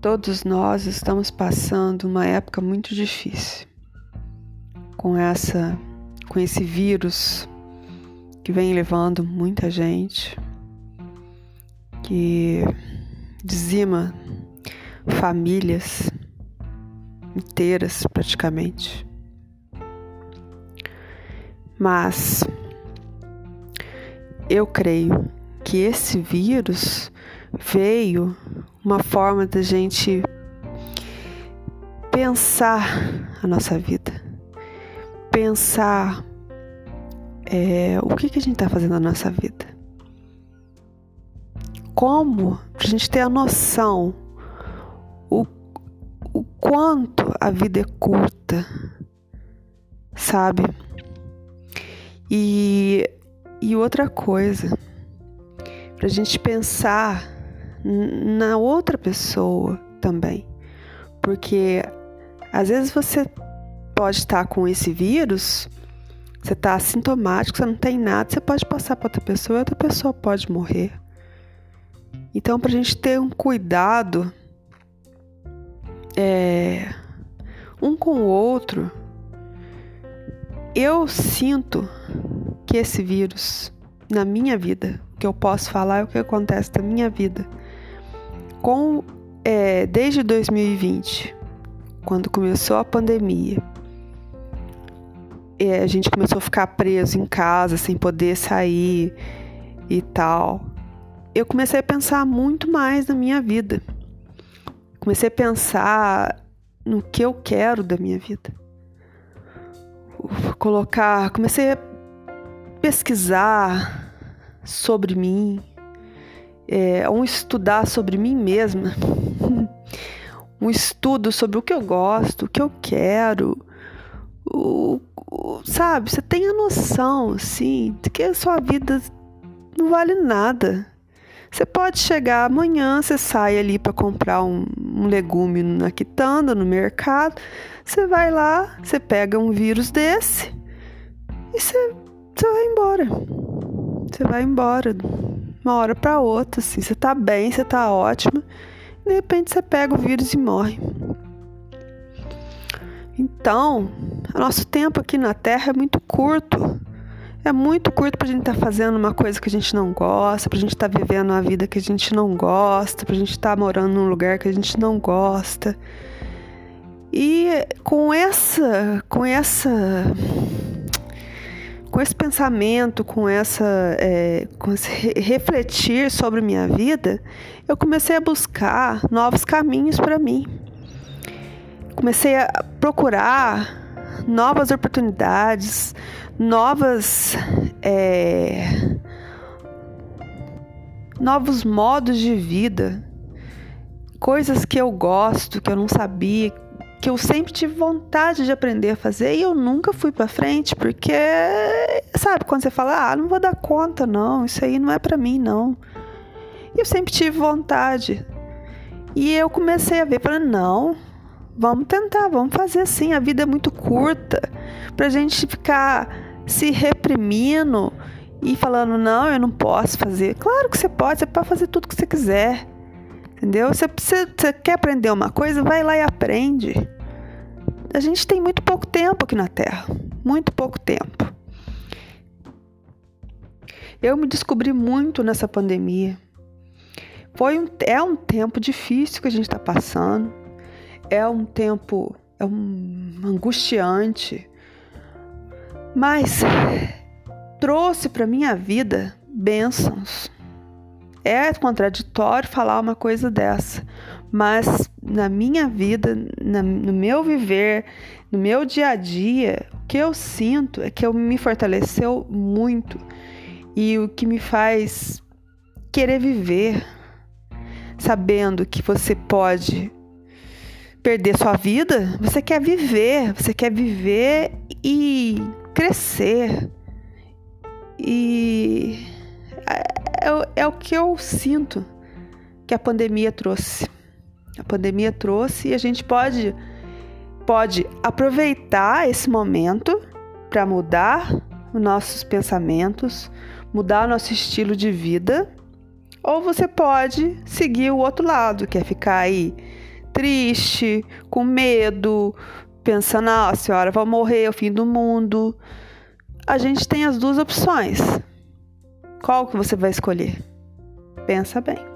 Todos nós estamos passando uma época muito difícil com essa com esse vírus que vem levando muita gente, que dizima famílias inteiras praticamente. Mas eu creio que esse vírus veio uma forma da gente pensar a nossa vida, pensar é, o que, que a gente está fazendo na nossa vida. Como a gente ter a noção o, o quanto a vida é curta, sabe? E, e outra coisa, para a gente pensar na outra pessoa também. Porque às vezes você pode estar com esse vírus, você está assintomático, você não tem nada, você pode passar para outra pessoa e outra pessoa pode morrer. Então, para a gente ter um cuidado é, um com o outro, eu sinto que esse vírus na minha vida, que eu posso falar é o que acontece na minha vida, com é, desde 2020, quando começou a pandemia, é, a gente começou a ficar preso em casa, sem poder sair e tal. Eu comecei a pensar muito mais na minha vida. Comecei a pensar no que eu quero da minha vida. Colocar, comecei a pesquisar sobre mim, é, um estudar sobre mim mesma, um estudo sobre o que eu gosto, o que eu quero, o, o, sabe? Você tem a noção, assim, de que a sua vida não vale nada. Você pode chegar amanhã, você sai ali para comprar um, um, legume na quitanda, no mercado, você vai lá, você pega um vírus desse e você, você vai embora. Você vai embora uma hora para outra, assim, você tá bem, você tá ótima, de repente você pega o vírus e morre. Então, nosso tempo aqui na Terra é muito curto. É muito curto para a gente estar tá fazendo uma coisa que a gente não gosta, para a gente estar tá vivendo uma vida que a gente não gosta, para a gente estar tá morando num lugar que a gente não gosta. E com essa, com essa, com esse pensamento, com essa, é, com esse refletir sobre minha vida, eu comecei a buscar novos caminhos para mim. Comecei a procurar novas oportunidades, novas. É, novos modos de vida, coisas que eu gosto, que eu não sabia, que eu sempre tive vontade de aprender a fazer e eu nunca fui para frente, porque sabe quando você fala: "Ah, não vou dar conta não, isso aí não é para mim não". E eu sempre tive vontade. E eu comecei a ver, falando: "Não, vamos tentar, vamos fazer assim, a vida é muito curta pra gente ficar se reprimindo e falando, não, eu não posso fazer. Claro que você pode, você pode fazer tudo que você quiser. Entendeu? Você, você, você quer aprender uma coisa, vai lá e aprende. A gente tem muito pouco tempo aqui na Terra. Muito pouco tempo. Eu me descobri muito nessa pandemia. Foi um, é um tempo difícil que a gente está passando. É um tempo é um angustiante mas trouxe para minha vida bênçãos. É contraditório falar uma coisa dessa, mas na minha vida, na, no meu viver, no meu dia a dia, o que eu sinto é que eu me fortaleceu muito e o que me faz querer viver, sabendo que você pode perder sua vida, você quer viver, você quer viver e crescer. E é, é, o que eu sinto que a pandemia trouxe. A pandemia trouxe e a gente pode pode aproveitar esse momento para mudar os nossos pensamentos, mudar o nosso estilo de vida, ou você pode seguir o outro lado, que é ficar aí triste, com medo, pensando, ah, senhora vai morrer, é o fim do mundo. A gente tem as duas opções. Qual que você vai escolher? Pensa bem.